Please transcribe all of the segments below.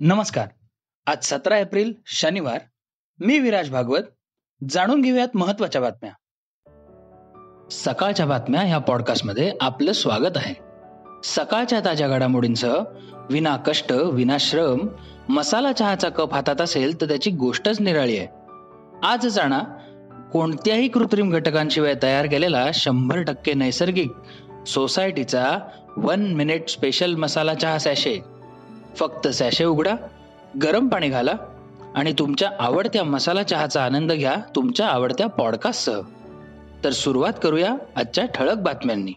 नमस्कार. आज सतरा एप्रिल शनिवार. मी विराज भागवत. जाणून घेऊयात महत्त्वाच्या बातम्या. सकाळच्या बातम्या ह्या पॉडकास्टमध्ये आपलं स्वागत आहे. सकाळच्या ताज्या घडामोडींसह विना कष्ट विना श्रम मसाला चहाचा कप हातात असेल तर त्याची गोष्टच निराळी आहे. आज जाणा कोणत्याही कृत्रिम घटकांशिवाय तयार केलेला शंभर टक्के नैसर्गिक सोसायटीचा वन मिनिट स्पेशल मसाला चहा सॅशे फक्त सॅशे उघडा गरम पाणी घाला आणि तुमच्या आवडत्या मसाला चहाचा आनंद घ्या तुमच्या आवडत्या पॉडकास्टसह तर सुरुवात करूया आजच्या ठळक बातम्यांनी.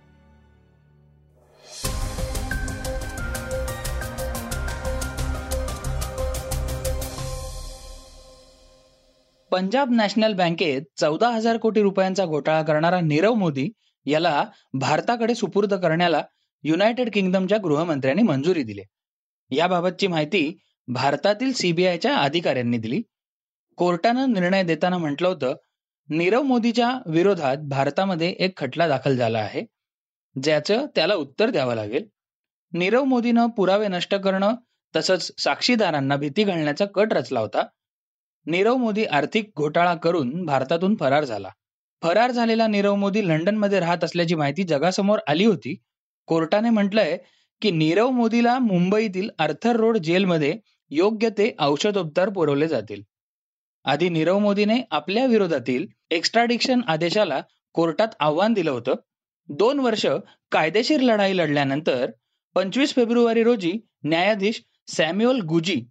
पंजाब नॅशनल बँकेत चौदा हजार कोटी रुपयांचा घोटाळा करणारा नीरव मोदी याला भारताकडे सुपूर्द करण्याला युनायटेड किंगडमच्या गृहमंत्र्यांनी मंजुरी दिली. याबाबतची माहिती भारतातील सीबीआयच्या अधिकाऱ्यांनी दिली. कोर्टानं निर्णय देताना म्हटलं होतं नीरव मोदीच्या विरोधात भारतामध्ये एक खटला दाखल झाला आहे ज्याचं त्याला उत्तर द्यावं लागेल. नीरव मोदीनं पुरावे नष्ट करणं तसंच साक्षीदारांना भीती घालण्याचा कट रचला होता. नीरव मोदी आर्थिक घोटाळा करून भारतातून फरार झाला. फरार झालेला नीरव मोदी लंडनमध्ये राहत असल्याची माहिती जगासमोर आली होती. कोर्टाने म्हटलंय की नीरव मोदीला मुंबईतील आर्थर रोड जेलमध्ये योग्य ते औषधोपचार पुरवले जातील. आधी नीरव मोदीने आपल्या विरोधातील एक्स्ट्राडिक्शन आदेशाला कोर्टात आव्हान दिलं होतं. दोन वर्ष कायदेशीर लढाई लढल्यानंतर पंचवीस फेब्रुवारी रोजी न्यायाधीश सॅम्युअल गुजी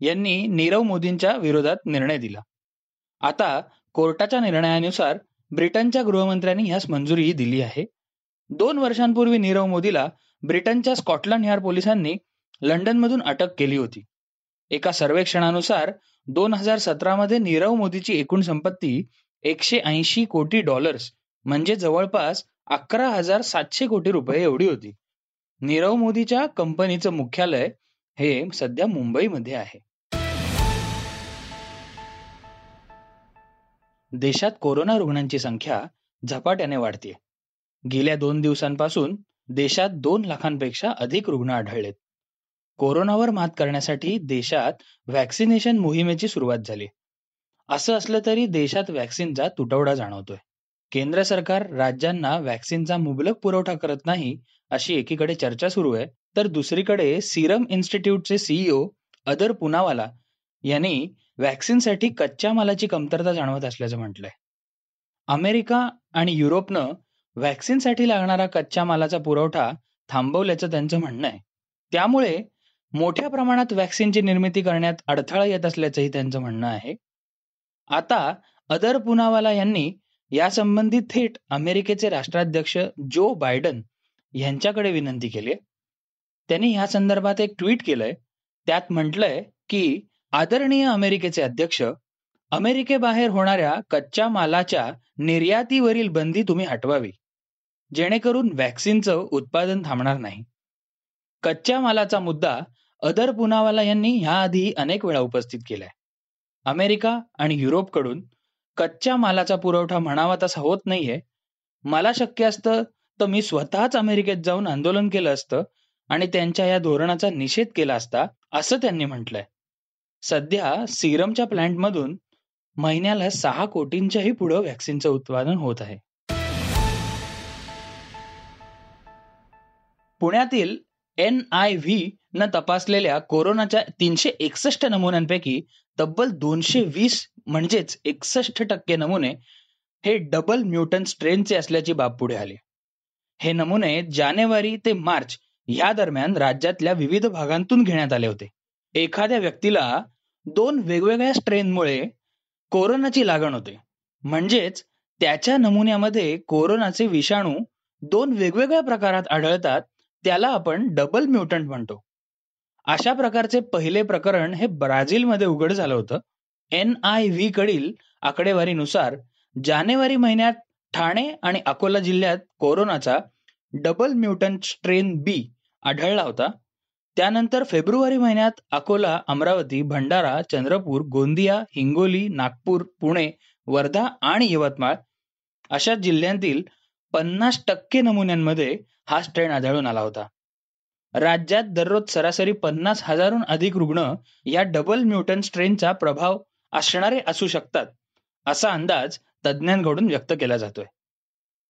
यांनी नीरव मोदींच्या विरोधात निर्णय दिला. आता कोर्टाच्या निर्णयानुसार ब्रिटनच्या गृहमंत्र्यांनी ह्यास मंजुरीही दिली आहे. दोन वर्षांपूर्वी नीरव मोदीला ब्रिटनच्या स्कॉटलंड यार्ड पोलिसांनी लंडनमधून अटक केली होती. एका सर्वेक्षणानुसार दोन हजार सतरामध्ये नीरव मोदीची एकूण संपत्ती एकशे ऐंशी कोटी डॉलर्स म्हणजे जवळपास अकरा हजार सातशे कोटी रुपये एवढी होती. नीरव मोदीच्या कंपनीचं मुख्यालय हे सध्या मुंबईमध्ये आहे. देशात कोरोना रुग्णांची संख्या झपाट्याने वाढते गेल्या दोन दिवसांपासून देशात दोन लाखांपेक्षा अधिक रुग्ण आढळलेत. कोरोनावर मात करण्यासाठी देशात व्हॅक्सिनेशन मोहिमेची सुरुवात झाली. असं असलं तरी देशात व्हॅक्सिनचा तुटवडा जाणवतोय. केंद्र सरकार राज्यांना व्हॅक्सिनचा मुबलक पुरवठा करत नाही अशी एकीकडे चर्चा सुरू आहे तर दुसरीकडे सिरम इन्स्टिट्यूटचे सीईओ अदर पुनावाला यांनी व्हॅक्सिनसाठी कच्च्या मालाची कमतरता जाणवत असल्याचं म्हटलंय. अमेरिका आणि युरोपनं व्हॅक्सिनसाठी लागणारा कच्च्या मालाचा पुरवठा थांबवल्याचं त्यांचं म्हणणं आहे. त्यामुळे मोठ्या प्रमाणात व्हॅक्सिनची निर्मिती करण्यात अडथळा येत असल्याचंही त्यांचं म्हणणं आहे. आता अदर पुनावाला यांनी यासंबंधी थेट अमेरिकेचे राष्ट्राध्यक्ष जो बायडन यांच्याकडे विनंती केली त्यांनी ह्या संदर्भात एक ट्विट केलंय. त्यात म्हटलंय की आदरणीय अमेरिकेचे अध्यक्ष अमेरिकेबाहेर होणाऱ्या कच्च्या मालाच्या निर्यातीवरील बंदी तुम्ही हटवावी. जेणेकरून व्हॅक्सिनचं उत्पादन थांबणार नाही. कच्च्या मालाचा मुद्दा अदर पुनावाला यांनी ह्याआधी अनेक वेळा उपस्थित केलाय. अमेरिका आणि युरोपकडून कच्च्या मालाचा पुरवठा म्हणावा तसा होत नाहीये. मला शक्य असतं तर मी स्वतःच अमेरिकेत जाऊन आंदोलन केलं असतं आणि त्यांच्या या धोरणाचा निषेध केला असता असं त्यांनी म्हटलंय. सध्या सिरमच्या प्लॅन्टमधून महिन्याला सहा कोटींच्याही पुढं व्हॅक्सिनचं उत्पादन होत आहे. पुण्यातील एन आय व्ही न तपासलेल्या कोरोनाच्या तीनशे एकसष्ट नमुन्यांपैकी तब्बल दोनशे वीस म्हणजेच एकसष्ट टक्के नमुने हे डबल म्युटन स्ट्रेनचे असल्याची बाब पुढे आली. हे नमुने जानेवारी ते मार्च या दरम्यान राज्यातल्या विविध भागांतून घेण्यात आले होते. एखाद्या व्यक्तीला दोन वेगवेगळ्या स्ट्रेनमुळे कोरोनाची लागण होते. म्हणजेच त्याच्या नमुन्यामध्ये कोरोनाचे विषाणू दोन वेगवेगळ्या प्रकारात आढळतात त्याला आपण डबल म्युटंट म्हणतो. अशा प्रकारचे पहिले प्रकरण हे ब्राझीलमध्ये उघड झालं होतं. एन आय व्ही कडील आकडेवारीनुसार जानेवारी महिन्यात ठाणे आणि अकोला जिल्ह्यात कोरोनाचा डबल म्युटंट स्ट्रेन बी आढळला होता. त्यानंतर फेब्रुवारी महिन्यात अकोला अमरावती भंडारा चंद्रपूर गोंदिया हिंगोली नागपूर पुणे वर्धा आणि यवतमाळ अशा जिल्ह्यांतील पन्नास टक्के नमुन्यांमध्ये हा स्ट्रेन आढळून आला होता. राज्यात दररोज सरासरी पन्नास हजारहून अधिक रुग्ण या डबल म्युटन स्ट्रेनचा प्रभाव असणारे असू शकतात असा अंदाज तज्ज्ञांकडून व्यक्त केला जातोय.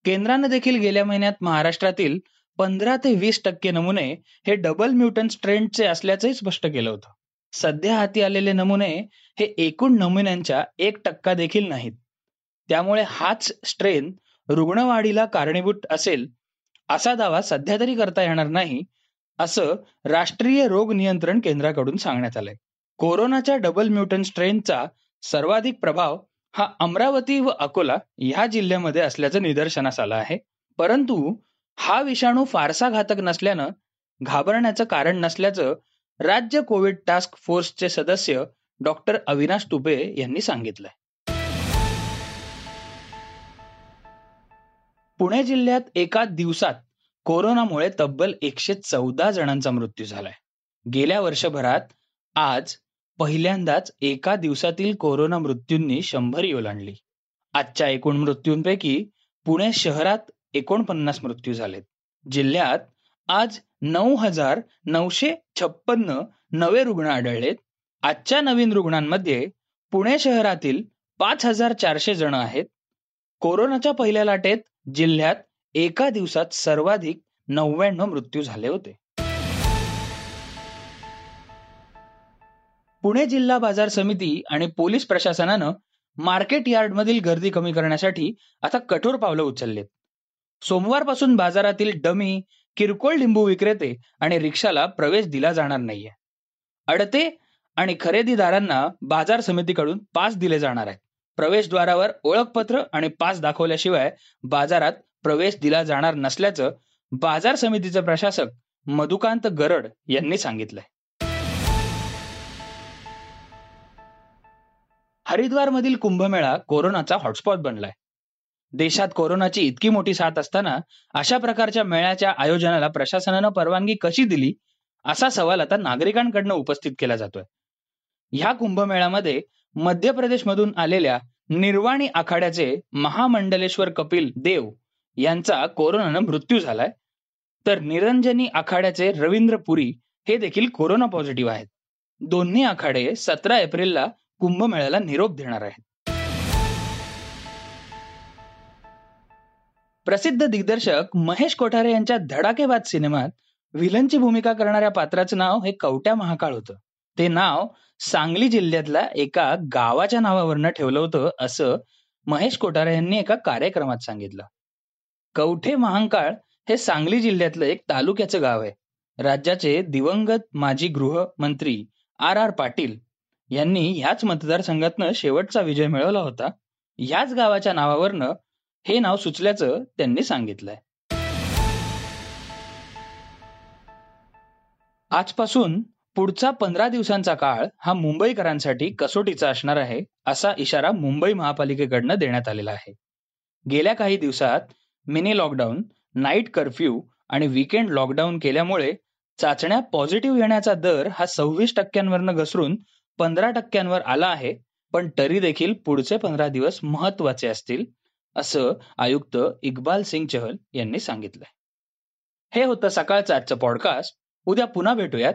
केंद्रानं देखील गेल्या महिन्यात महाराष्ट्रातील पंधरा ते वीस टक्के नमुने हे डबल म्युटन स्ट्रेनचे असल्याचंही स्पष्ट केलं होतं. सध्या हाती आलेले नमुने हे एकूण नमुन्यांच्या एक टक्का देखील नाहीत. त्यामुळे हाच स्ट्रेन रुग्णवाढीला कारणीभूत असेल असा दावा सध्या तरी करता येणार नाही असं राष्ट्रीय रोग नियंत्रण केंद्राकडून सांगण्यात आलंय. कोरोनाच्या डबल म्युटन स्ट्रेनचा सर्वाधिक प्रभाव हा अमरावती व अकोला ह्या जिल्ह्यामध्ये असल्याचं निदर्शनास आलं आहे. परंतु हा विषाणू फारसा घातक नसल्यानं घाबरण्याचं कारण नसल्याचं राज्य कोविड टास्क फोर्सचे सदस्य डॉक्टर अविनाश तुपे यांनी सांगितलंय. पुणे जिल्ह्यात एका दिवसात कोरोनामुळे तब्बल एकशे चौदा जणांचा मृत्यू झालाय. गेल्या वर्षभरात आज पहिल्यांदाच एका दिवसातील कोरोना मृत्यूंनी शंभर ओलांडली आजच्या एकूण मृत्यूंपैकी पुणे शहरात एकोणपन्नास मृत्यू झालेत. जिल्ह्यात आज नऊ हजार नऊशे छप्पन्न नवे रुग्ण आढळलेत. आजच्या नवीन रुग्णांमध्ये पुणे शहरातील पाच हजार चारशे जण आहेत. कोरोनाच्या पहिल्या लाटेत जिल्ह्यात एका दिवसात सर्वाधिक नव्याण्णव मृत्यू झाले होते. पुणे जिल्हा बाजार समिती आणि पोलीस प्रशासनानं मार्केट यार्ड मधील गर्दी कमी करण्यासाठी आता कठोर पावलं उचललेत. सोमवारपासून बाजारातील डमी किरकोळ लिंबू विक्रेते आणि रिक्षाला प्रवेश दिला जाणार नाहीये. अडते आणि खरेदीदारांना बाजार समितीकडून पास दिले जाणार आहेत. प्रवेशद्वारावर ओळखपत्र आणि पास दाखवल्याशिवाय बाजारात प्रवेश दिला जाणार नसल्याचं बाजार समितीचे प्रशासक मधुकांत गरड यांनी सांगितलंय. हरिद्वारमधील कुंभमेळा कोरोनाचा हॉटस्पॉट बनलाय. देशात कोरोनाची इतकी मोठी साथ असताना अशा प्रकारच्या मेळ्याच्या आयोजनाला प्रशासनानं परवानगी कशी दिली असा सवाल आता नागरिकांकडनं उपस्थित केला जातोय. ह्या कुंभमेळ्यामध्ये मध्य प्रदेशमधून आलेल्या निर्वाणी आखाड्याचे महामंडलेश्वर कपिल देव यांचा कोरोनानं मृत्यू झालाय. तर निरंजनी आखाड्याचे रवींद्र पुरी हे देखील कोरोना पॉझिटिव्ह आहेत. दोन्ही आखाडे सतरा एप्रिलला कुंभमेळ्याला निरोप देणार आहेत. प्रसिद्ध दिग्दर्शक महेश कोठारे यांच्या धडाकेबाज सिनेमात विलनची भूमिका करणाऱ्या पात्राचं नाव हे कवट्या महाकाळ होतं. ते नाव सांगली जिल्ह्यातल्या एका गावाच्या नावावरनं ठेवलं होतं असं महेश कोठारे यांनी एका कार्यक्रमात सांगितलं. कवठे महांकाळ हे सांगली जिल्ह्यातलं एक तालुक्याचं गाव आहे. राज्याचे दिवंगत माजी गृहमंत्री आर आर पाटील यांनी ह्याच मतदारसंघातनं शेवटचा विजय मिळवला होता. ह्याच गावाच्या नावावरनं हे नाव सुचल्याचं त्यांनी सांगितलंय. आजपासून पुढचा पंधरा दिवसांचा काळ हा मुंबईकरांसाठी कसोटीचा असणार आहे असा इशारा मुंबई महापालिकेकडनं देण्यात आलेला आहे. गेल्या काही दिवसात मिनी लॉकडाऊन नाईट कर्फ्यू आणि विकेंड लॉकडाऊन केल्यामुळे चाचण्या पॉझिटिव्ह येण्याचा दर हा सव्वीस टक्क्यांवरनं घसरून पंधरा टक्क्यांवर आला आहे पण तरी देखील पुढचे पंधरा दिवस महत्त्वाचे असतील असं आयुक्त इक्बाल सिंग चहल यांनी सांगितलंय. हे होतं सकाळचं आजचं पॉडकास्ट. उद्या पुन्हा भेटूयात.